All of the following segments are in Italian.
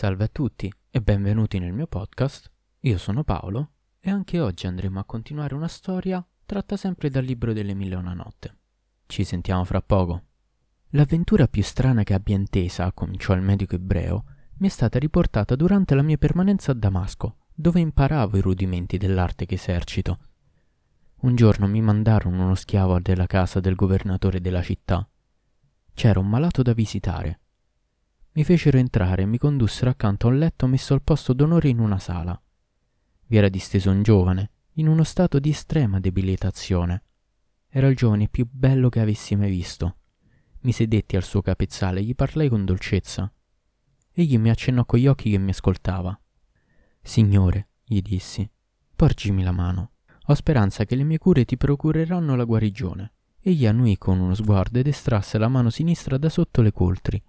Salve a tutti e benvenuti nel mio podcast. Io sono Paolo e anche oggi andremo a continuare una storia tratta sempre dal libro delle mille e una notte. Ci sentiamo fra poco. L'avventura più strana che abbia intesa, cominciò il medico ebreo, mi è stata riportata durante la mia permanenza a Damasco, dove imparavo i rudimenti dell'arte che esercito. Un giorno mi mandarono uno schiavo della casa del governatore della città. C'era un malato da visitare. Mi fecero entrare e mi condussero accanto a un letto messo al posto d'onore in una sala. Vi era disteso un giovane, in uno stato di estrema debilitazione. Era il giovane più bello che avessi mai visto. Mi sedetti al suo capezzale e gli parlai con dolcezza. Egli mi accennò con gli occhi che mi ascoltava. Signore, gli dissi, porgimi la mano. Ho speranza che le mie cure ti procureranno la guarigione. Egli annuì con uno sguardo ed estrasse la mano sinistra da sotto le coltri.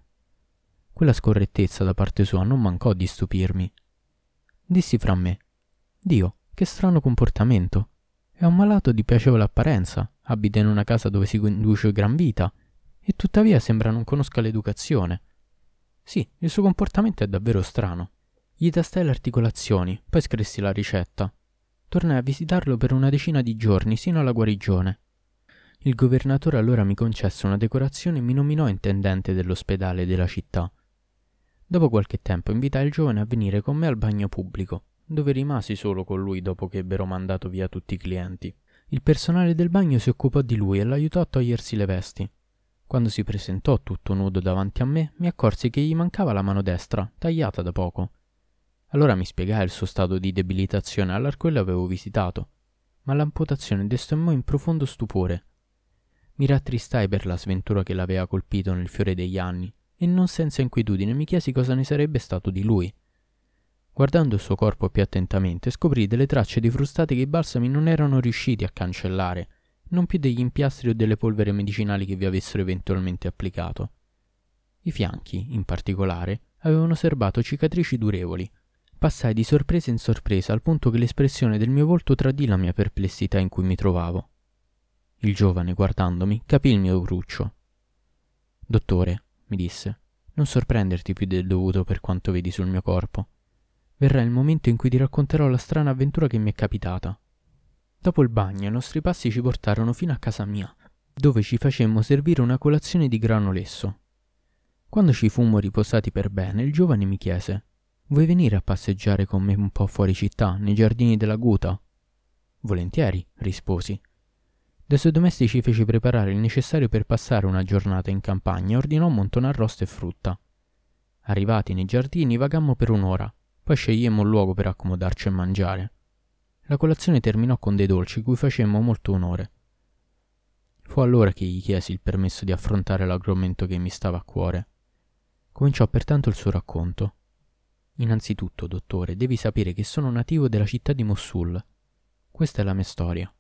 Quella scorrettezza da parte sua non mancò di stupirmi. Dissi fra me: Dio, che strano comportamento. È un malato di piacevole apparenza, abita in una casa dove si conduce gran vita, e tuttavia sembra non conosca l'educazione. Sì, il suo comportamento è davvero strano. Gli tastai le articolazioni, poi scrissi la ricetta. Tornai a visitarlo per una decina di giorni sino alla guarigione. Il governatore allora mi concesse una decorazione e mi nominò intendente dell'ospedale della città. Dopo qualche tempo invitai il giovane a venire con me al bagno pubblico, dove rimasi solo con lui dopo che ebbero mandato via tutti i clienti. Il personale del bagno si occupò di lui e l'aiutò a togliersi le vesti. Quando si presentò tutto nudo davanti a me, mi accorsi che gli mancava la mano destra, tagliata da poco. Allora mi spiegai il suo stato di debilitazione all'arco e l'avevo visitato, ma l'amputazione destemò in profondo stupore. Mi rattristai per la sventura che l'aveva colpito nel fiore degli anni e non senza inquietudine mi chiesi cosa ne sarebbe stato di lui. Guardando il suo corpo più attentamente, scoprì delle tracce di frustate che i balsami non erano riusciti a cancellare, non più degli impiastri o delle polvere medicinali che vi avessero eventualmente applicato. I fianchi, in particolare, avevano serbato cicatrici durevoli. Passai di sorpresa in sorpresa al punto che l'espressione del mio volto tradì la mia perplessità in cui mi trovavo. Il giovane, guardandomi, capì il mio cruccio. Dottore, mi disse, non sorprenderti più del dovuto per quanto vedi sul mio corpo. Verrà il momento in cui ti racconterò la strana avventura che mi è capitata. Dopo il bagno i nostri passi ci portarono fino a casa mia, dove ci facemmo servire una colazione di grano lesso. Quando ci fummo riposati per bene, il giovane mi chiese Vuoi venire a passeggiare con me un po' fuori città, nei giardini della Guta? Volentieri, risposi. Dai suoi domestici fece preparare il necessario per passare una giornata in campagna e ordinò un montone arrosto e frutta. Arrivati nei giardini vagammo per un'ora, poi scegliemmo un luogo per accomodarci a mangiare. La colazione terminò con dei dolci cui facemmo molto onore. Fu allora che gli chiesi il permesso di affrontare l'argomento che mi stava a cuore. Cominciò pertanto il suo racconto. Innanzitutto, dottore, devi sapere che sono nativo della città di Mossul. Questa è la mia storia.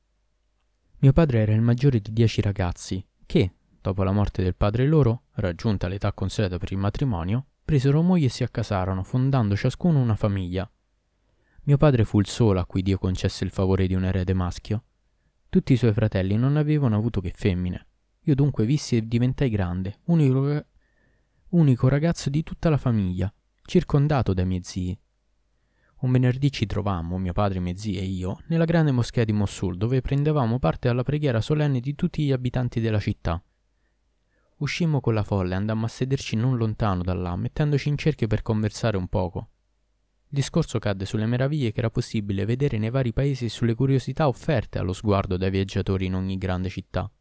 Mio padre era il maggiore di dieci ragazzi che, dopo la morte del padre loro, raggiunta l'età consueta per il matrimonio, presero moglie e si accasarono, fondando ciascuno una famiglia. Mio padre fu il solo a cui Dio concesse il favore di un erede maschio. Tutti i suoi fratelli non avevano avuto che femmine. Io dunque vissi e diventai grande, unico, unico ragazzo di tutta la famiglia, circondato dai miei zii. Un venerdì ci trovammo, mio padre, mie zie e io, nella grande moschea di Mossul, dove prendevamo parte alla preghiera solenne di tutti gli abitanti della città. Uscimmo con la folla e andammo a sederci non lontano da là, mettendoci in cerchio per conversare un poco. Il discorso cadde sulle meraviglie che era possibile vedere nei vari paesi e sulle curiosità offerte allo sguardo dai viaggiatori in ogni grande città.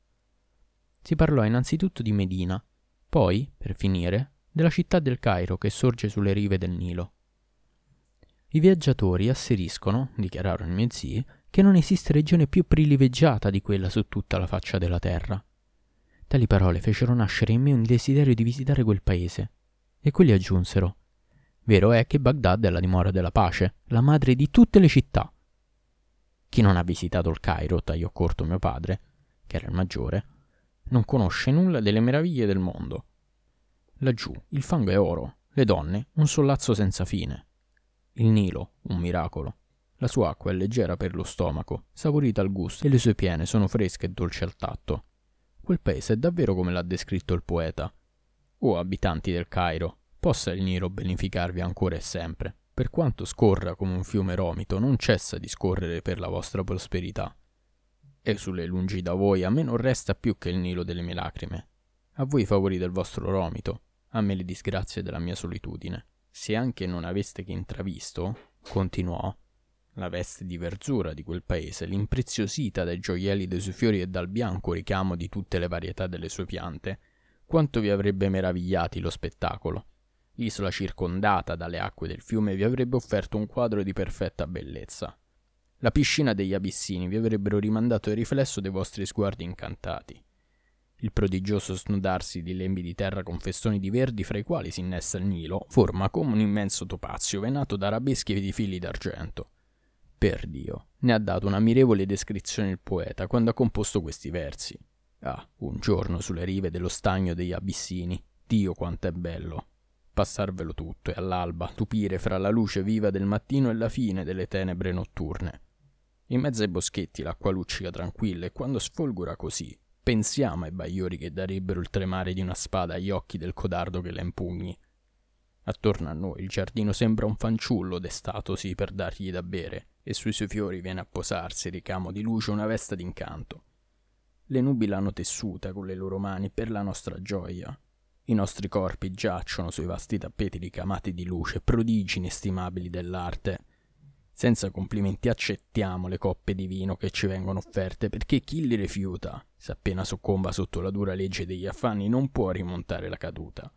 Si parlò innanzitutto di Medina, poi, per finire, della città del Cairo che sorge sulle rive del Nilo. I viaggiatori asseriscono, dichiararono i miei zii, che non esiste regione più privilegiata di quella su tutta la faccia della terra. Tali parole fecero nascere in me un desiderio di visitare quel paese. E quelli aggiunsero: Vero è che Baghdad è la dimora della pace, la madre di tutte le città. Chi non ha visitato il Cairo, tagliò corto mio padre, che era il maggiore, non conosce nulla delle meraviglie del mondo. Laggiù il fango è oro, le donne un sollazzo senza fine, il Nilo, un miracolo. La sua acqua è leggera per lo stomaco, saporita al gusto, e le sue piene sono fresche e dolci al tatto. Quel paese è davvero come l'ha descritto il poeta. O abitanti del Cairo, possa il Nilo beneficarvi ancora e sempre. Per quanto scorra come un fiume romito, non cessa di scorrere per la vostra prosperità. E sulle lungi da voi a me non resta più che il Nilo delle mie lacrime. A voi i favori del vostro romito, a me le disgrazie della mia solitudine. Se anche non aveste che intravisto, continuò, la veste di verzura di quel paese, l'impreziosita dai gioielli dei suoi fiori e dal bianco ricamo di tutte le varietà delle sue piante, quanto vi avrebbe meravigliati lo spettacolo. L'isola circondata dalle acque del fiume vi avrebbe offerto un quadro di perfetta bellezza. La piscina degli abissini vi avrebbero rimandato il riflesso dei vostri sguardi incantati. Il prodigioso snodarsi di lembi di terra con festoni di verdi fra i quali si innesta il Nilo forma come un immenso topazio venato da arabeschi di fili d'argento. Per Dio, ne ha dato un'ammirevole descrizione il poeta quando ha composto questi versi. Ah, un giorno sulle rive dello stagno degli Abissini, Dio quanto è bello. Passarvelo tutto e all'alba tupire fra la luce viva del mattino e la fine delle tenebre notturne. In mezzo ai boschetti l'acqua luccica tranquilla e quando sfolgora così, pensiamo ai bagliori che darebbero il tremare di una spada agli occhi del codardo che la impugni. Attorno a noi il giardino sembra un fanciullo destatosi per dargli da bere e sui suoi fiori viene a posarsi, ricamo di luce, una vesta d'incanto. Le nubi l'hanno tessuta con le loro mani per la nostra gioia. I nostri corpi giacciono sui vasti tappeti ricamati di luce, prodigi inestimabili dell'arte. Senza complimenti accettiamo le coppe di vino che ci vengono offerte perché chi li rifiuta, se appena soccomba sotto la dura legge degli affanni, non può rimontare la caduta.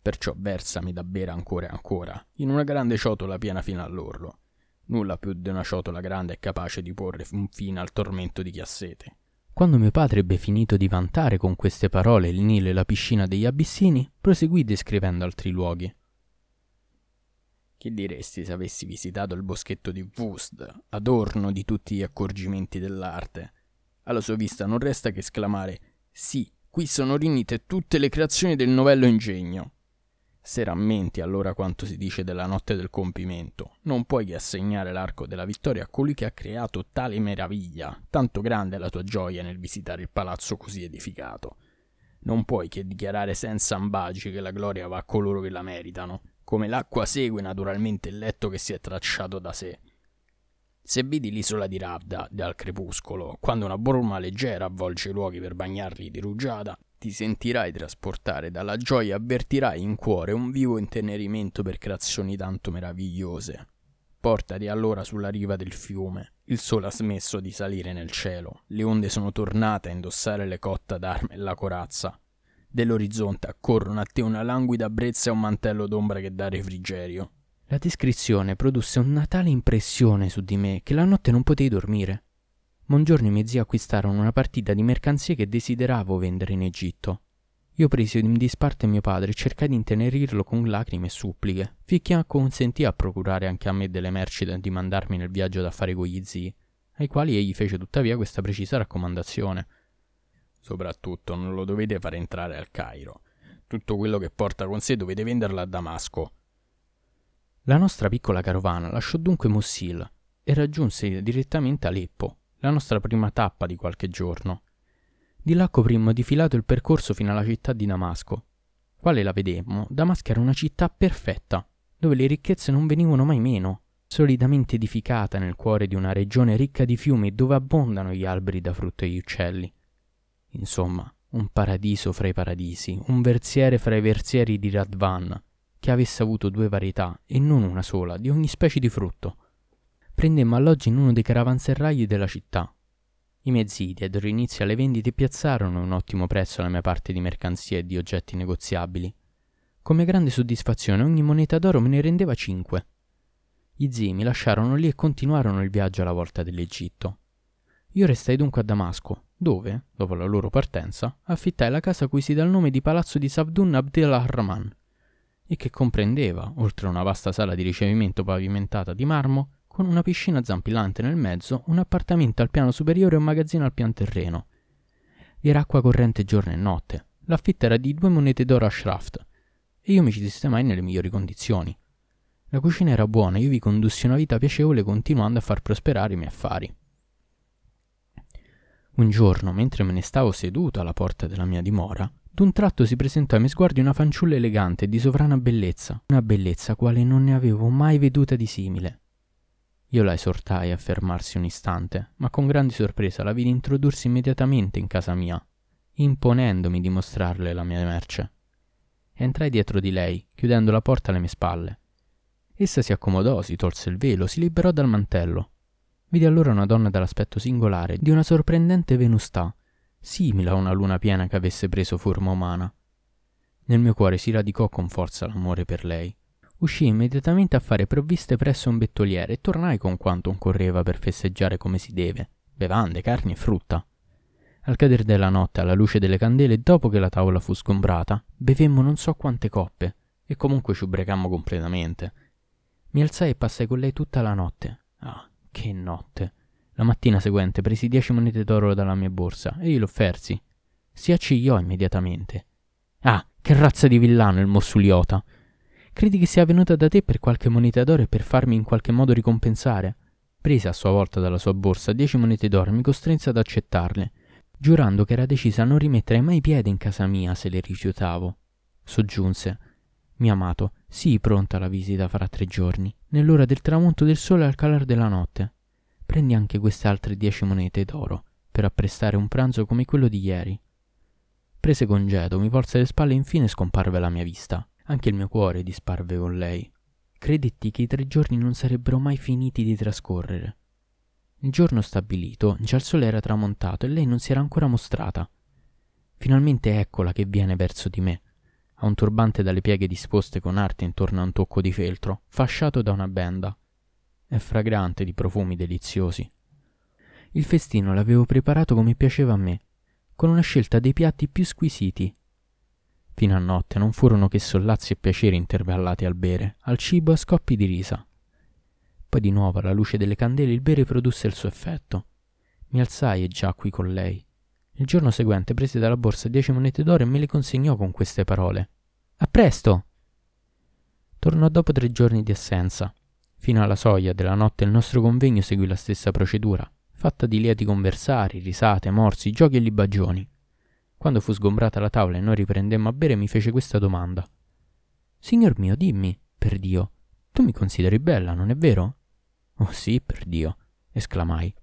Perciò versami da bere ancora e ancora, in una grande ciotola piena fino all'orlo Nulla più di una ciotola grande è capace di porre un fine al tormento di chi ha sete. Quando mio padre ebbe finito di vantare con queste parole il Nilo e la piscina degli Abissini, proseguì descrivendo altri luoghi. Che diresti se avessi visitato il boschetto di Wust, adorno di tutti gli accorgimenti dell'arte? Alla sua vista non resta che esclamare: Sì, qui sono riunite tutte le creazioni del novello ingegno. Se rammenti allora quanto si dice della notte del compimento, non puoi che assegnare l'arco della vittoria a colui che ha creato tale meraviglia, tanto grande è la tua gioia nel visitare il palazzo così edificato. Non puoi che dichiarare senza ambagi che la gloria va a coloro che la meritano, come l'acqua segue naturalmente il letto che si è tracciato da sé. Se vedi l'isola di Ravda dal crepuscolo, quando una bruma leggera avvolge i luoghi per bagnarli di rugiada, ti sentirai trasportare dalla gioia, avvertirai in cuore un vivo intenerimento per creazioni tanto meravigliose. Portati allora sulla riva del fiume. Il sole ha smesso di salire nel cielo, le onde sono tornate a indossare le cotta d'arme e la corazza. Dell'orizzonte accorrono a te una languida brezza e un mantello d'ombra che dà refrigerio. La descrizione produsse una tale impressione su di me che la notte non potei dormire. Un giorno i miei zii acquistarono una partita di mercanzie che desideravo vendere in Egitto. Io presi in disparte mio padre e cercai di intenerirlo con lacrime e suppliche, finché consentì a procurare anche a me delle merci da mandarmi nel viaggio da fare con gli zii, ai quali egli fece tuttavia questa precisa raccomandazione. Soprattutto non lo dovete fare entrare al Cairo. Tutto quello che porta con sé dovete venderlo a Damasco. La nostra piccola carovana lasciò dunque Mossil e raggiunse direttamente Aleppo, la nostra prima tappa di qualche giorno. Di là coprimmo di filato il percorso fino alla città di Damasco. Quale la vedemmo, Damasco era una città perfetta, dove le ricchezze non venivano mai meno, solidamente edificata nel cuore di una regione ricca di fiumi dove abbondano gli alberi da frutto e gli uccelli. Insomma, un paradiso fra i paradisi, un versiere fra i versieri di Radvan, che avesse avuto due varietà e non una sola di ogni specie di frutto prendemmo alloggio in uno dei caravanserragli della città. I miei zii diedero inizio alle vendite e piazzarono un ottimo prezzo la mia parte di mercanzie e di oggetti negoziabili. Con mia grande soddisfazione ogni moneta d'oro me ne rendeva cinque. Gli zii mi lasciarono lì e continuarono il viaggio alla volta dell'Egitto. Io restai dunque a Damasco, dove, dopo la loro partenza, affittai la casa cui si dà il nome di Palazzo di Sabdun Abdel Rahman, e che comprendeva, oltre a una vasta sala di ricevimento pavimentata di marmo, con una piscina zampillante nel mezzo, un appartamento al piano superiore e un magazzino al pian terreno. Vi era acqua corrente giorno e notte. L'affitto era di due monete d'oro a Shraft e io mi ci sistemai nelle migliori condizioni. La cucina era buona e io vi condussi una vita piacevole continuando a far prosperare i miei affari. Un giorno, mentre me ne stavo seduto alla porta della mia dimora, D'un tratto si presentò ai miei sguardi una fanciulla elegante e di sovrana bellezza, una bellezza quale non ne avevo mai veduta di simile. Io la esortai a fermarsi un istante, ma con grande sorpresa la vidi introdursi immediatamente in casa mia, imponendomi di mostrarle la mia merce. Entrai dietro di lei, chiudendo la porta alle mie spalle. Essa si accomodò, si tolse il velo, si liberò dal mantello. Vidi allora una donna dall'aspetto singolare, di una sorprendente venustà, simile a una luna piena che avesse preso forma umana. Nel mio cuore si radicò con forza l'amore per lei. Uscii immediatamente a fare provviste presso un bettoliere e tornai con quanto occorreva per festeggiare come si deve, bevande, carni e frutta. Al cadere della notte, alla luce delle candele, dopo che la tavola fu sgombrata, bevemmo non so quante coppe, e comunque ci ubriacammo completamente. Mi alzai e passai con lei tutta la notte. Ah, che notte! La mattina seguente presi dieci monete d'oro dalla mia borsa e glielo offersi. Si accigliò immediatamente. Ah, che razza di villano il mossuliota! Credi che sia venuta da te per qualche moneta d'oro e per farmi in qualche modo ricompensare? Prese a sua volta dalla sua borsa dieci monete d'oro e mi costrinse ad accettarle, giurando che era decisa a non rimettere mai piede in casa mia se le rifiutavo. Soggiunse: Mio amato, sii pronta alla visita fra tre giorni, nell'ora del tramonto del sole al calar della notte. Prendi anche queste altre dieci monete d'oro, per apprestare un pranzo come quello di ieri. Prese congedo, mi volse le spalle e infine scomparve la mia vista. Anche il mio cuore disparve con lei. Credetti che i tre giorni non sarebbero mai finiti di trascorrere. Il giorno stabilito, già il sole era tramontato e lei non si era ancora mostrata. Finalmente eccola che viene verso di me. Ha un turbante dalle pieghe disposte con arte intorno a un tocco di feltro, fasciato da una benda. È fragrante di profumi deliziosi. Il festino l'avevo preparato come piaceva a me, con una scelta dei piatti più squisiti Fino a notte non furono che sollazzi e piaceri intervallati al bere, al cibo e a scoppi di risa. Poi di nuovo alla luce delle candele il bere produsse il suo effetto. Mi alzai e giacqui con lei. Il giorno seguente prese dalla borsa dieci monete d'oro e me le consegnò con queste parole. A presto! Tornò dopo tre giorni di assenza. Fino alla soglia della notte il nostro convegno seguì la stessa procedura, fatta di lieti conversari, risate, morsi, giochi e libagioni. Quando fu sgombrata la tavola e noi riprendemmo a bere, mi fece questa domanda. Signor mio, dimmi, per Dio, tu mi consideri bella, non è vero? Oh sì, per Dio, esclamai.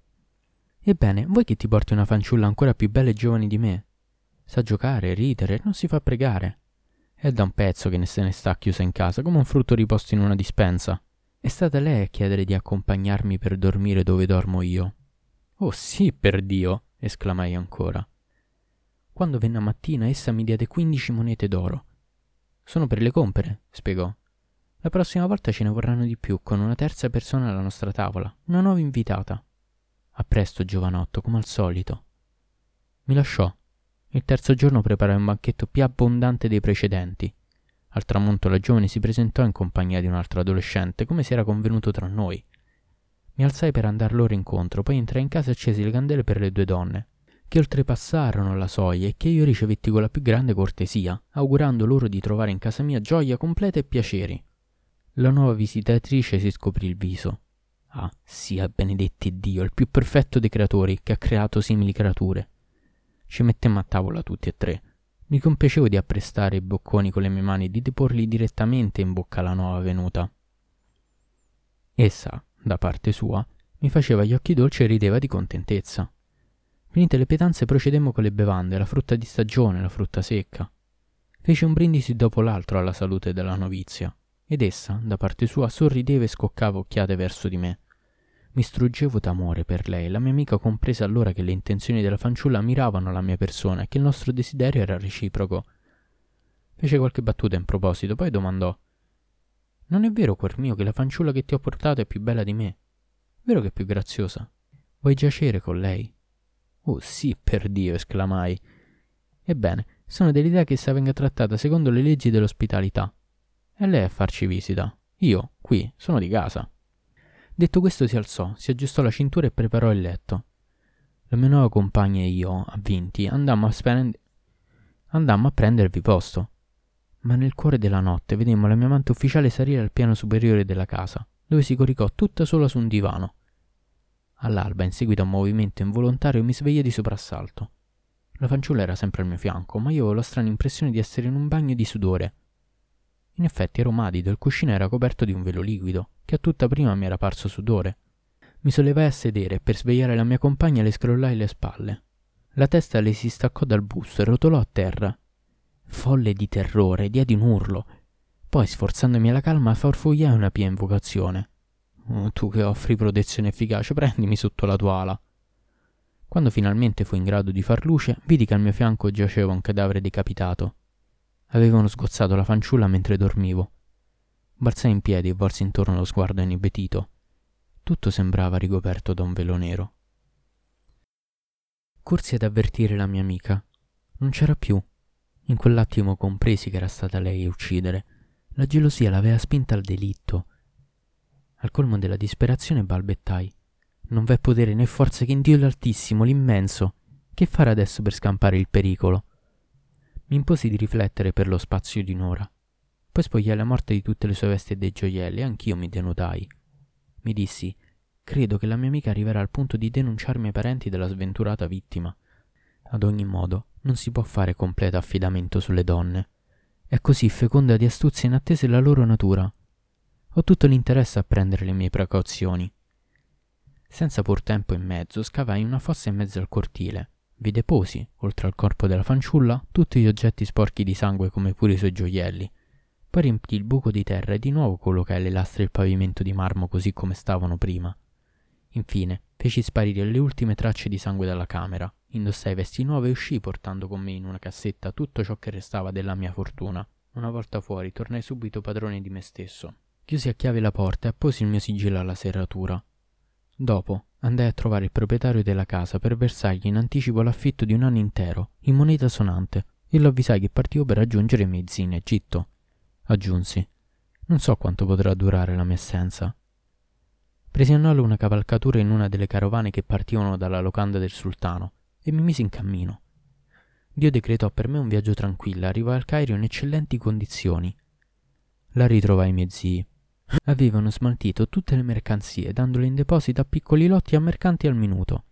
Ebbene, vuoi che ti porti una fanciulla ancora più bella e giovane di me? Sa giocare, ridere, non si fa pregare. È da un pezzo che se ne sta chiusa in casa, come un frutto riposto in una dispensa. È stata lei a chiedere di accompagnarmi per dormire dove dormo io. Oh sì, per Dio, esclamai ancora. Quando venne a mattina essa mi diede 15 monete d'oro. Sono per le compere, spiegò. La prossima volta ce ne vorranno di più, con una terza persona alla nostra tavola, una nuova invitata. A presto, giovanotto, come al solito. Mi lasciò. Il terzo giorno preparai un banchetto più abbondante dei precedenti. Al tramonto la giovane si presentò in compagnia di un altro adolescente, come si era convenuto tra noi. Mi alzai per andar loro incontro, poi entrai in casa e accesi le candele per le due donne che oltrepassarono la soglia e che io ricevetti con la più grande cortesia, augurando loro di trovare in casa mia gioia completa e piaceri. La nuova visitatrice si scoprì il viso. Ah, sia benedetti Dio, il più perfetto dei creatori che ha creato simili creature. Ci mettemmo a tavola tutti e tre. Mi compiacevo di apprestare i bocconi con le mie mani e di deporli direttamente in bocca alla nuova venuta. Essa, da parte sua, mi faceva gli occhi dolci e rideva di contentezza. Finite le pietanze procedemmo con le bevande, la frutta di stagione, la frutta secca. Fece un brindisi dopo l'altro alla salute della novizia, ed essa, da parte sua, sorrideva e scoccava occhiate verso di me. Mi struggevo d'amore per lei la mia amica comprese allora che le intenzioni della fanciulla miravano alla mia persona e che il nostro desiderio era reciproco. Fece qualche battuta in proposito, poi domandò Non è vero, cuor mio, che la fanciulla che ti ho portato è più bella di me? Vero che è più graziosa? Vuoi giacere con lei? Oh sì, per Dio, esclamai. Ebbene, sono dell'idea che essa venga trattata secondo le leggi dell'ospitalità. E lei a farci visita. Io, qui, sono di casa. Detto questo si alzò, si aggiustò la cintura e preparò il letto. La mia nuova compagna e io, avvinti, andammo a, spend- andammo a prendervi posto. Ma nel cuore della notte vedemmo la mia amante ufficiale salire al piano superiore della casa, dove si coricò tutta sola su un divano. All'alba, in seguito a un movimento involontario, mi svegliai di soprassalto. La fanciulla era sempre al mio fianco, ma io avevo la strana impressione di essere in un bagno di sudore. In effetti ero umadido e il cuscino era coperto di un velo liquido, che a tutta prima mi era parso sudore. Mi sollevai a sedere e per svegliare la mia compagna le scrollai le spalle. La testa le si staccò dal busto e rotolò a terra. Folle di terrore, diedi un urlo. Poi, sforzandomi alla calma, farfugliai una pia invocazione. Oh, tu che offri protezione efficace, prendimi sotto la tua ala. Quando finalmente fui in grado di far luce, vidi che al mio fianco giaceva un cadavere decapitato. Avevano sgozzato la fanciulla mentre dormivo. Balzai in piedi e volsi intorno lo sguardo inibetito. Tutto sembrava ricoperto da un velo nero. Corsi ad avvertire la mia amica. Non c'era più. In quell'attimo compresi che era stata lei a uccidere. La gelosia l'aveva spinta al delitto. Al colmo della disperazione balbettai. Non v'è potere né forza che in Dio l'Altissimo, l'immenso. Che fare adesso per scampare il pericolo? Mi imposi di riflettere per lo spazio di un'ora. Poi spogliai la morte di tutte le sue vesti e dei gioielli e anch'io mi denudai. Mi dissi, credo che la mia amica arriverà al punto di denunciarmi ai parenti della sventurata vittima. Ad ogni modo, non si può fare completo affidamento sulle donne. È così feconda di astuzie inattese la loro natura. Ho tutto l'interesse a prendere le mie precauzioni. Senza pur tempo in mezzo, scavai una fossa in mezzo al cortile. Vi deposi, oltre al corpo della fanciulla, tutti gli oggetti sporchi di sangue come pure i suoi gioielli. Poi riempì il buco di terra e di nuovo collocai le lastre e il pavimento di marmo così come stavano prima. Infine, feci sparire le ultime tracce di sangue dalla camera, indossai vesti nuove e uscii portando con me in una cassetta tutto ciò che restava della mia fortuna. Una volta fuori, tornai subito padrone di me stesso. Chiusi a chiave la porta e apposi il mio sigillo alla serratura. Dopo, andai a trovare il proprietario della casa per versargli in anticipo l'affitto di un anno intero, in moneta sonante, e lo avvisai che partivo per raggiungere i miei zii in Egitto. Aggiunsi, non so quanto potrà durare la mia assenza. Presi a nolo una cavalcatura in una delle carovane che partivano dalla locanda del sultano e mi misi in cammino. Dio decretò per me un viaggio tranquillo, arrivai al Cairo in eccellenti condizioni. La ritrovai i miei zii. Avevano smaltito tutte le mercanzie, dandole in deposito a piccoli lotti a mercanti al minuto.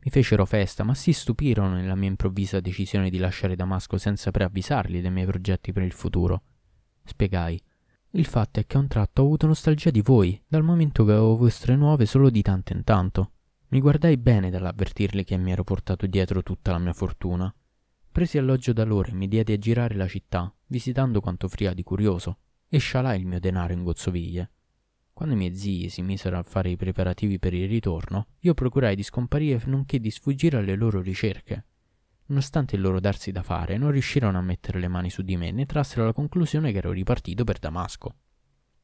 Mi fecero festa, ma si stupirono nella mia improvvisa decisione di lasciare Damasco senza preavvisarli dei miei progetti per il futuro. Spiegai. Il fatto è che a un tratto ho avuto nostalgia di voi, dal momento che avevo vostre nuove solo di tanto in tanto. Mi guardai bene dall'avvertirle che mi ero portato dietro tutta la mia fortuna. Presi alloggio da loro e mi diedi a girare la città, visitando quanto offriva di curioso, e scialai il mio denaro in gozzoviglie. Quando i miei zii si misero a fare i preparativi per il ritorno, io procurai di scomparire nonché di sfuggire alle loro ricerche. Nonostante il loro darsi da fare, non riuscirono a mettere le mani su di me né trassero la conclusione che ero ripartito per Damasco.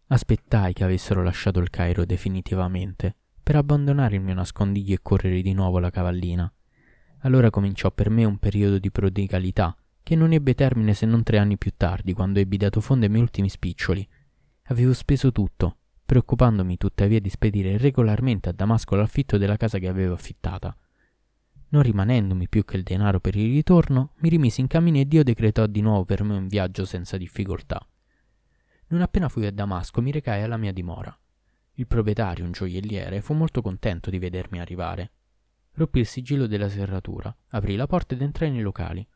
Aspettai che avessero lasciato il Cairo definitivamente, per abbandonare il mio nascondiglio e correre di nuovo la cavallina. Allora cominciò per me un periodo di prodigalità, che non ebbe termine se non tre anni più tardi, quando ebbi dato fondo ai miei ultimi spiccioli. Avevo speso tutto, preoccupandomi tuttavia di spedire regolarmente a Damasco l'affitto della casa che avevo affittata. Non rimanendomi più che il denaro per il ritorno, mi rimisi in cammino e Dio decretò di nuovo per me un viaggio senza difficoltà. Non appena fui a Damasco mi recai alla mia dimora. Il proprietario, un gioielliere, fu molto contento di vedermi arrivare. Roppi il sigillo della serratura, aprì la porta ed entrai nei locali.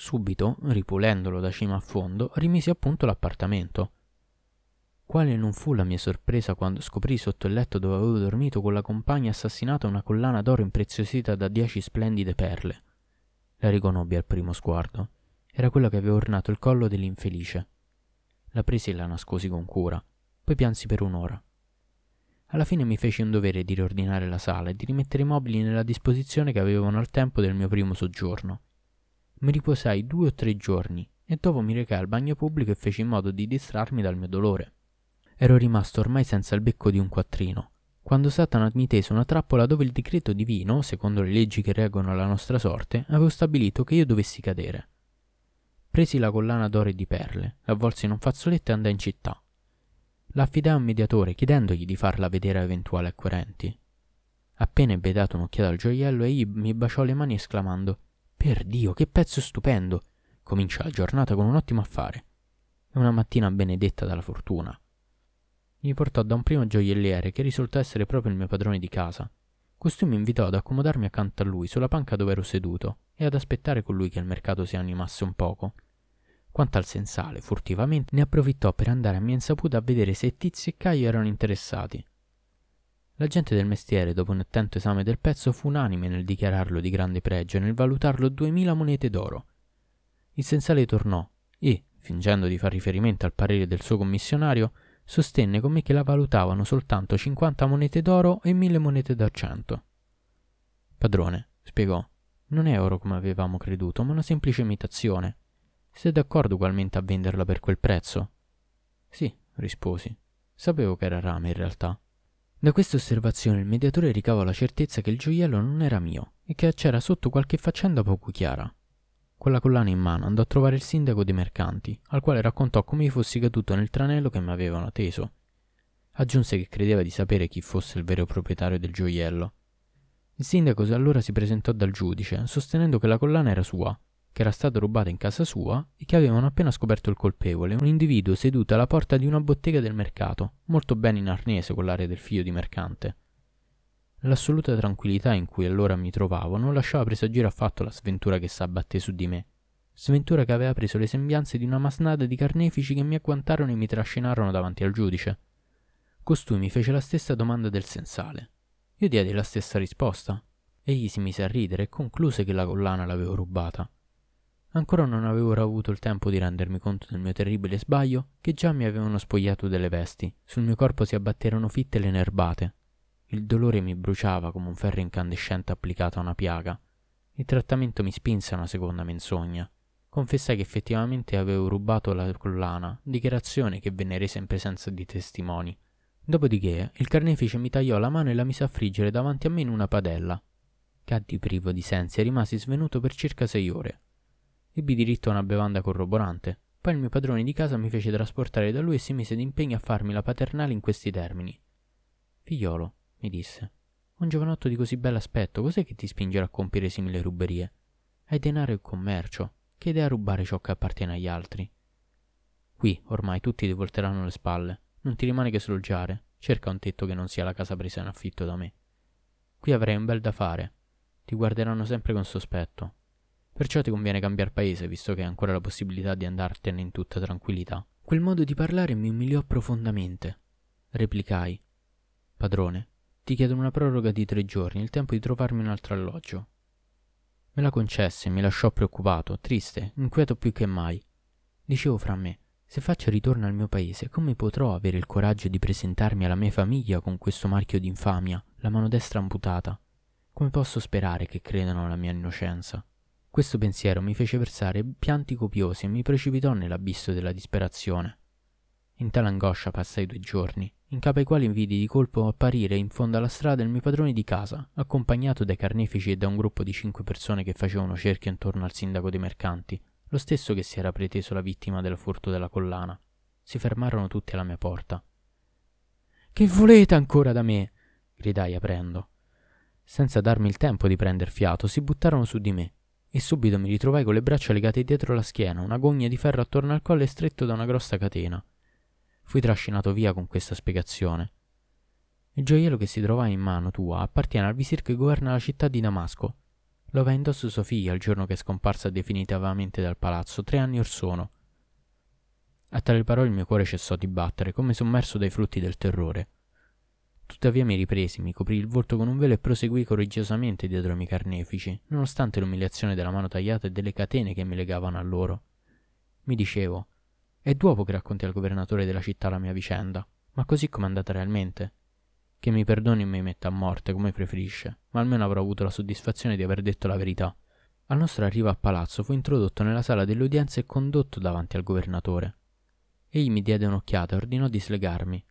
Subito, ripulendolo da cima a fondo, rimisi a punto l'appartamento. Quale non fu la mia sorpresa quando scoprì sotto il letto dove avevo dormito con la compagna assassinata una collana d'oro impreziosita da dieci splendide perle. La riconobbi al primo sguardo. Era quella che aveva ornato il collo dell'infelice. La presi e la nascosi con cura, poi piansi per un'ora. Alla fine mi feci un dovere di riordinare la sala e di rimettere i mobili nella disposizione che avevano al tempo del mio primo soggiorno. Mi riposai due o tre giorni e dopo mi recai al bagno pubblico e feci in modo di distrarmi dal mio dolore. Ero rimasto ormai senza il becco di un quattrino, quando Satana mi tese una trappola dove il decreto divino, secondo le leggi che reggono la nostra sorte, avevo stabilito che io dovessi cadere. Presi la collana d'oro e di perle, l'avvolsi in un fazzoletto e andai in città. L'affidai a un mediatore chiedendogli di farla vedere a eventuali acquirenti. Appena ebbe dato un'occhiata al gioiello, egli mi baciò le mani esclamando Per Dio, che pezzo stupendo! Comincia la giornata con un ottimo affare. È una mattina benedetta dalla fortuna mi portò da un primo gioielliere che risultò essere proprio il mio padrone di casa. Costui mi invitò ad accomodarmi accanto a lui sulla panca dove ero seduto e ad aspettare con lui che il mercato si animasse un poco. Quanto al sensale, furtivamente ne approfittò per andare a mia insaputa a vedere se Tizio e Caio erano interessati. La gente del mestiere, dopo un attento esame del pezzo, fu unanime nel dichiararlo di grande pregio e nel valutarlo duemila monete d'oro. Il sensale tornò e, fingendo di far riferimento al parere del suo commissionario, sostenne con me che la valutavano soltanto 50 monete d'oro e 1000 monete d'argento. Padrone, spiegò, non è oro come avevamo creduto, ma una semplice imitazione. Siete d'accordo ugualmente a venderla per quel prezzo? Sì, risposi. Sapevo che era rame in realtà. Da questa osservazione il mediatore ricavò la certezza che il gioiello non era mio e che c'era sotto qualche faccenda poco chiara. Con la collana in mano andò a trovare il sindaco dei mercanti, al quale raccontò come io fossi caduto nel tranello che mi avevano teso. Aggiunse che credeva di sapere chi fosse il vero proprietario del gioiello. Il sindaco allora si presentò dal giudice, sostenendo che la collana era sua, che era stata rubata in casa sua e che avevano appena scoperto il colpevole, un individuo seduto alla porta di una bottega del mercato, molto bene in arnese con l'aria del figlio di mercante. L'assoluta tranquillità in cui allora mi trovavo non lasciava presagire affatto la sventura che s'abbatté su di me. Sventura che aveva preso le sembianze di una masnada di carnefici che mi agguantarono e mi trascinarono davanti al giudice. Costui mi fece la stessa domanda del sensale. Io diedi la stessa risposta. Egli si mise a ridere e concluse che la collana l'avevo rubata. Ancora non avevo avuto il tempo di rendermi conto del mio terribile sbaglio, che già mi avevano spogliato delle vesti. Sul mio corpo si abbatterono fitte le nerbate, il dolore mi bruciava come un ferro incandescente applicato a una piaga. Il trattamento mi spinse a una seconda menzogna. Confessai che effettivamente avevo rubato la collana, dichiarazione che venne resa in presenza di testimoni. Dopodiché il carnefice mi tagliò la mano e la mise a friggere davanti a me in una padella. Caddi privo di sensi e rimasi svenuto per circa sei ore. Ebbi diritto a una bevanda corroborante. Poi il mio padrone di casa mi fece trasportare da lui e si mise d'impegno a farmi la paternale in questi termini. Figliolo, mi disse. Un giovanotto di così bell'aspetto, cos'è che ti spinge a compiere simili ruberie? Hai denaro e commercio. Che idea rubare ciò che appartiene agli altri? Qui, ormai, tutti ti volteranno le spalle. Non ti rimane che sloggiare. Cerca un tetto che non sia la casa presa in affitto da me. Qui avrai un bel da fare. Ti guarderanno sempre con sospetto. Perciò ti conviene cambiare paese, visto che hai ancora la possibilità di andartene in tutta tranquillità. Quel modo di parlare mi umiliò profondamente. Replicai. Padrone, ti chiedono una proroga di tre giorni, il tempo di trovarmi un altro alloggio. Me la concesse mi lasciò preoccupato, triste, inquieto più che mai. Dicevo fra me, se faccio ritorno al mio paese, come potrò avere il coraggio di presentarmi alla mia famiglia con questo marchio d'infamia, la mano destra amputata? Come posso sperare che credano alla mia innocenza? Questo pensiero mi fece versare pianti copiosi e mi precipitò nell'abisso della disperazione. In tale angoscia passai due giorni, in capo ai quali vidi di colpo apparire in fondo alla strada il mio padrone di casa, accompagnato dai carnefici e da un gruppo di cinque persone che facevano cerchio intorno al sindaco dei mercanti, lo stesso che si era preteso la vittima del furto della collana. Si fermarono tutti alla mia porta. Che volete ancora da me? gridai aprendo. Senza darmi il tempo di prender fiato, si buttarono su di me e subito mi ritrovai con le braccia legate dietro la schiena, una gogna di ferro attorno al collo e stretto da una grossa catena. Fui trascinato via con questa spiegazione. Il gioiello che si trova in mano tua appartiene al visir che governa la città di Damasco. Lo aveva indosso figlia il giorno che è scomparsa definitivamente dal palazzo, tre anni or sono. A tale parole il mio cuore cessò di battere, come sommerso dai frutti del terrore. Tuttavia mi ripresi, mi coprì il volto con un velo e proseguì coraggiosamente dietro i miei carnefici, nonostante l'umiliazione della mano tagliata e delle catene che mi legavano a loro. Mi dicevo, è dopo che racconti al governatore della città la mia vicenda, ma così come è andata realmente. Che mi perdoni e mi metta a morte, come preferisce, ma almeno avrò avuto la soddisfazione di aver detto la verità. Al nostro arrivo a palazzo fu introdotto nella sala delle udienze e condotto davanti al governatore. Egli mi diede un'occhiata e ordinò di slegarmi.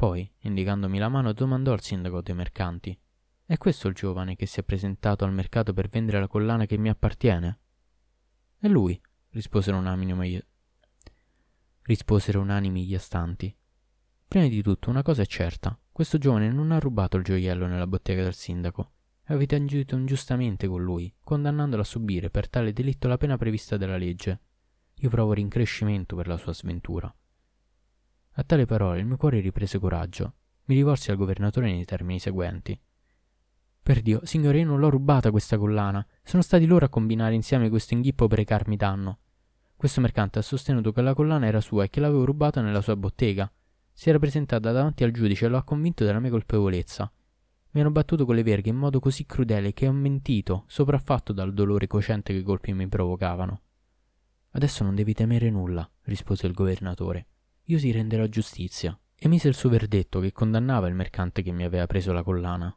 Poi, indicandomi la mano, domandò al sindaco dei mercanti: È questo il giovane che si è presentato al mercato per vendere la collana che mi appartiene? È lui, risposero unanime risposero unanimi gli astanti. Prima di tutto una cosa è certa, questo giovane non ha rubato il gioiello nella bottega del sindaco. Avete agito ingiustamente con lui, condannandolo a subire per tale delitto la pena prevista dalla legge. Io provo rincrescimento per la sua sventura. A tale parole il mio cuore riprese coraggio. Mi rivolsi al governatore nei termini seguenti. Per Dio, signore, io non l'ho rubata questa collana. Sono stati loro a combinare insieme questo inghippo per recarmi danno. Questo mercante ha sostenuto che la collana era sua e che l'avevo rubata nella sua bottega. Si era presentata davanti al giudice e lo ha convinto della mia colpevolezza. Mi hanno battuto con le verghe in modo così crudele che ho mentito, sopraffatto dal dolore cocente che i colpi mi provocavano. Adesso non devi temere nulla, rispose il governatore. Io ti renderò giustizia. Emise il suo verdetto che condannava il mercante che mi aveva preso la collana.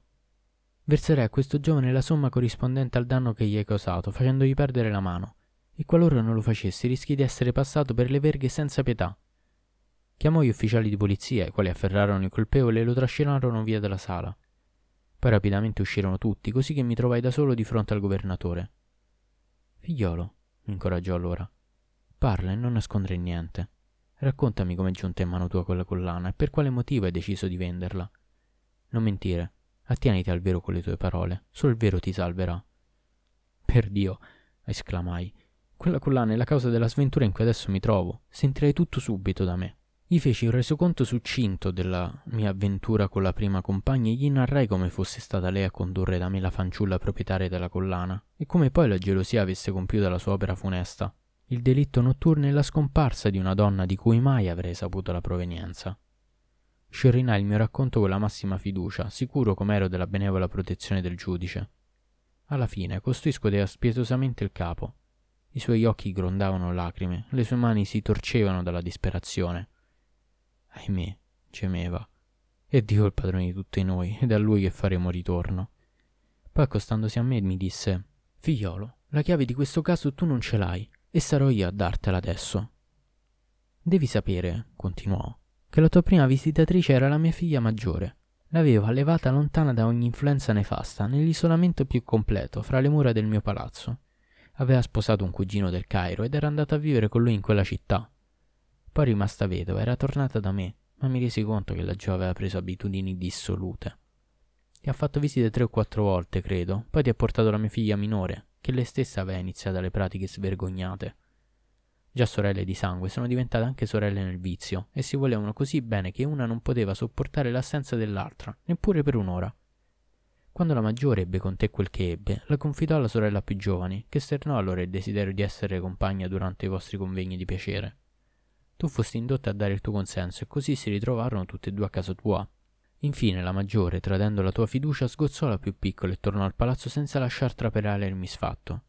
Verserei a questo giovane la somma corrispondente al danno che gli hai causato, facendogli perdere la mano, e qualora non lo facessi rischi di essere passato per le verghe senza pietà. Chiamò gli ufficiali di polizia, i quali afferrarono il colpevole e lo trascinarono via dalla sala. Poi rapidamente uscirono tutti, così che mi trovai da solo di fronte al governatore. Figliolo, mi incoraggiò allora, parla e non nascondere niente. Raccontami come è giunta in mano tua quella collana e per quale motivo hai deciso di venderla. Non mentire, Attieniti al vero con le tue parole, solo il vero ti salverà. Per Dio, esclamai, quella collana è la causa della sventura in cui adesso mi trovo. Sentirei tutto subito da me. Gli feci un resoconto succinto della mia avventura con la prima compagna e gli narrai come fosse stata lei a condurre da me la fanciulla proprietaria della collana e come poi la gelosia avesse compiuto la sua opera funesta, il delitto notturno e la scomparsa di una donna di cui mai avrei saputo la provenienza. Sciorinai il mio racconto con la massima fiducia, sicuro com'ero della benevola protezione del giudice. Alla fine, costui scuoteva spietosamente il capo. I suoi occhi grondavano lacrime, le sue mani si torcevano dalla disperazione. Ahimè, gemeva. È Dio il padrone di tutti noi, ed è a lui che faremo ritorno. Poi accostandosi a me mi disse Figliolo, la chiave di questo caso tu non ce l'hai, e sarò io a dartela adesso. Devi sapere, continuò, che la tua prima visitatrice era la mia figlia maggiore. L'avevo allevata lontana da ogni influenza nefasta, nell'isolamento più completo, fra le mura del mio palazzo. Aveva sposato un cugino del Cairo ed era andata a vivere con lui in quella città. Poi rimasta vedova, era tornata da me, ma mi resi conto che laggiù aveva preso abitudini dissolute. Ti ha fatto visite tre o quattro volte, credo, poi ti ha portato la mia figlia minore, che lei stessa aveva iniziato le pratiche svergognate. Già sorelle di sangue sono diventate anche sorelle nel vizio e si volevano così bene che una non poteva sopportare l'assenza dell'altra, neppure per un'ora. Quando la maggiore ebbe con te quel che ebbe, la confidò alla sorella più giovane, che sternò allora il desiderio di essere compagna durante i vostri convegni di piacere. Tu fosti indotta a dare il tuo consenso e così si ritrovarono tutte e due a casa tua. Infine la maggiore, tradendo la tua fiducia, sgozzò la più piccola e tornò al palazzo senza lasciar trapelare il misfatto.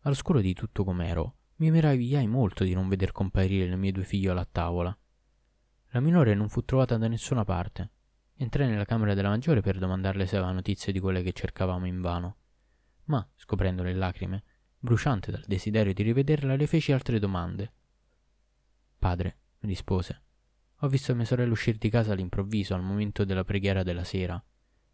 All'oscuro di tutto com'ero, mi meravigliai molto di non veder comparire le mie due figliole a tavola. La minore non fu trovata da nessuna parte. Entrai nella camera della maggiore per domandarle se aveva notizie di quelle che cercavamo invano. Ma, scoprendo le lacrime, bruciante dal desiderio di rivederla, le feci altre domande. Padre, mi rispose, ho visto mia sorella uscire di casa all'improvviso al momento della preghiera della sera.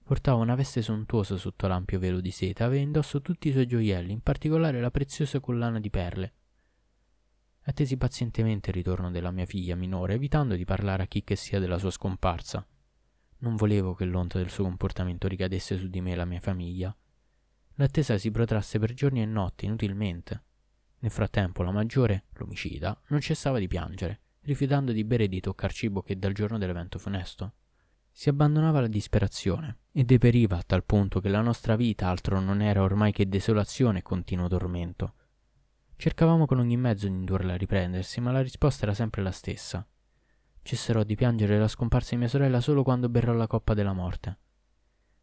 Portava una veste sontuosa sotto l'ampio velo di seta, aveva indosso tutti i suoi gioielli, in particolare la preziosa collana di perle. Attesi pazientemente il ritorno della mia figlia minore, evitando di parlare a chi che sia della sua scomparsa. Non volevo che l'onta del suo comportamento ricadesse su di me e la mia famiglia. L'attesa si protrasse per giorni e notti, inutilmente. Nel frattempo la maggiore, l'omicida, non cessava di piangere, rifiutando di bere e di toccar cibo che dal giorno dell'evento funesto. Si abbandonava alla disperazione e deperiva a tal punto che la nostra vita altro non era ormai che desolazione e continuo tormento. Cercavamo con ogni mezzo di indurla a riprendersi, ma la risposta era sempre la stessa. Cesserò di piangere la scomparsa di mia sorella solo quando berrò la coppa della morte.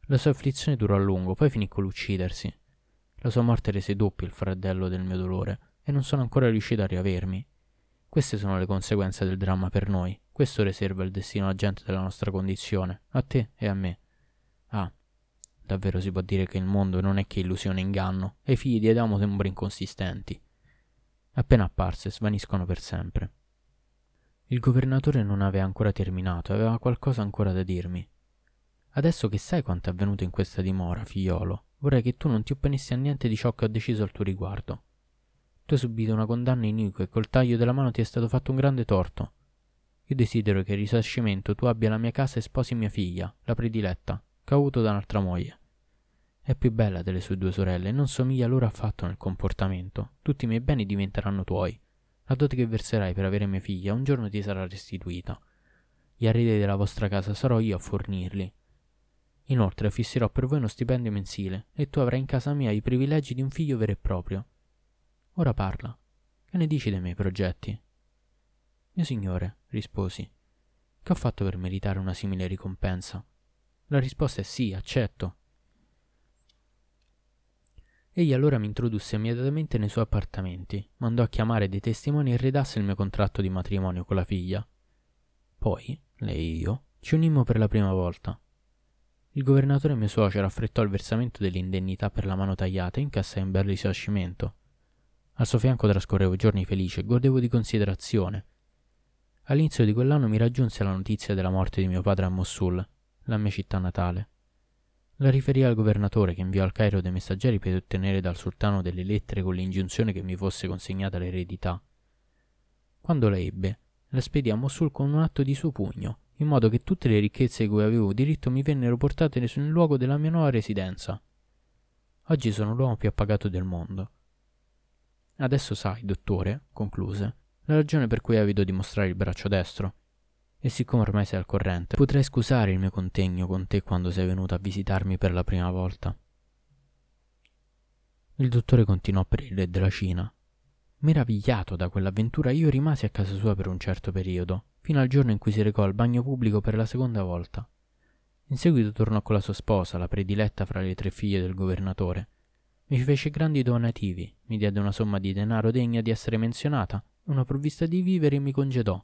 La sua afflizione durò a lungo, poi finì con l'uccidersi. La sua morte rese doppio il fardello del mio dolore e non sono ancora riuscito a riavermi. Queste sono le conseguenze del dramma per noi. Questo riserva il destino alla gente della nostra condizione, a te e a me. Ah, davvero si può dire che il mondo non è che illusione e inganno, e i figli di Adamo sembrano inconsistenti appena apparse svaniscono per sempre. Il governatore non aveva ancora terminato, aveva qualcosa ancora da dirmi. Adesso che sai quanto è avvenuto in questa dimora, figliolo, vorrei che tu non ti opponessi a niente di ciò che ho deciso al tuo riguardo. Tu hai subito una condanna iniqua e col taglio della mano ti è stato fatto un grande torto. Io desidero che in risarcimento tu abbia la mia casa e sposi mia figlia, la prediletta, che ho avuto da un'altra moglie. È più bella delle sue due sorelle e non somiglia loro affatto nel comportamento. Tutti i miei beni diventeranno tuoi. La dote che verserai per avere mia figlia un giorno ti sarà restituita. Gli arredi della vostra casa sarò io a fornirli. Inoltre fisserò per voi uno stipendio mensile e tu avrai in casa mia i privilegi di un figlio vero e proprio. Ora parla. Che ne dici dei miei progetti? Mio signore, risposi, che ho fatto per meritare una simile ricompensa? La risposta è sì, accetto. Egli allora mi introdusse immediatamente nei suoi appartamenti, mandò a chiamare dei testimoni e redasse il mio contratto di matrimonio con la figlia. Poi, lei e io, ci unimmo per la prima volta. Il governatore mio suocero affrettò il versamento dell'indennità per la mano tagliata e incassai un bel risarcimento. Al suo fianco trascorrevo giorni felici e godevo di considerazione. All'inizio di quell'anno mi raggiunse la notizia della morte di mio padre a Mosul, la mia città natale. La riferì al governatore che inviò al Cairo dei messaggeri per ottenere dal sultano delle lettere con l'ingiunzione che mi fosse consegnata l'eredità. Quando la ebbe, la spedì a Mosul con un atto di suo pugno in modo che tutte le ricchezze cui avevo diritto mi vennero portate nel luogo della mia nuova residenza. Oggi sono l'uomo più appagato del mondo. Adesso sai, dottore, concluse, la ragione per cui evito di mostrare il braccio destro. E siccome ormai sei al corrente, potrai scusare il mio contegno con te quando sei venuto a visitarmi per la prima volta. Il dottore continuò per il re della Cina. Meravigliato da quell'avventura, io rimasi a casa sua per un certo periodo, fino al giorno in cui si recò al bagno pubblico per la seconda volta. In seguito tornò con la sua sposa, la prediletta fra le tre figlie del governatore. Mi fece grandi donativi, mi diede una somma di denaro degna di essere menzionata, una provvista di viveri e mi congedò.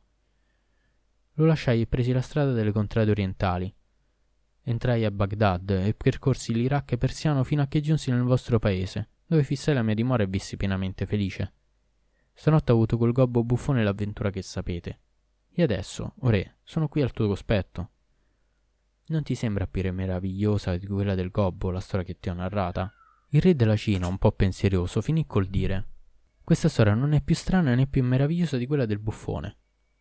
Lo lasciai e presi la strada delle contrade orientali. Entrai a Baghdad e percorsi l'Iraq persiano fino a che giunsi nel vostro paese, dove fissai la mia dimora e vissi pienamente felice. Stanotte ho avuto col gobbo buffone l'avventura che sapete. E adesso, o re, sono qui al tuo cospetto. Non ti sembra più meravigliosa di quella del gobbo la storia che ti ho narrata? Il re della Cina, un po' pensieroso, finì col dire Questa storia non è più strana né più meravigliosa di quella del buffone.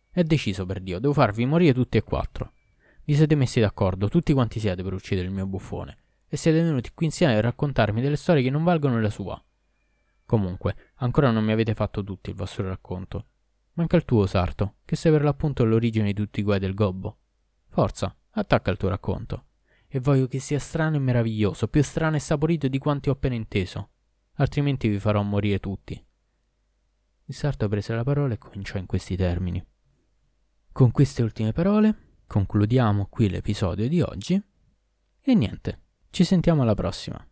È deciso per Dio, devo farvi morire tutti e quattro. Vi siete messi d'accordo, tutti quanti siete, per uccidere il mio buffone, e siete venuti qui insieme a raccontarmi delle storie che non valgono la sua. Comunque, ancora non mi avete fatto tutti il vostro racconto. Manca il tuo, Sarto, che sei per l'appunto l'origine di tutti i guai del gobbo. Forza, attacca il tuo racconto. E voglio che sia strano e meraviglioso, più strano e saporito di quanti ho appena inteso. Altrimenti vi farò morire tutti. Il sarto prese la parola e cominciò in questi termini. Con queste ultime parole concludiamo qui l'episodio di oggi. E niente, ci sentiamo alla prossima.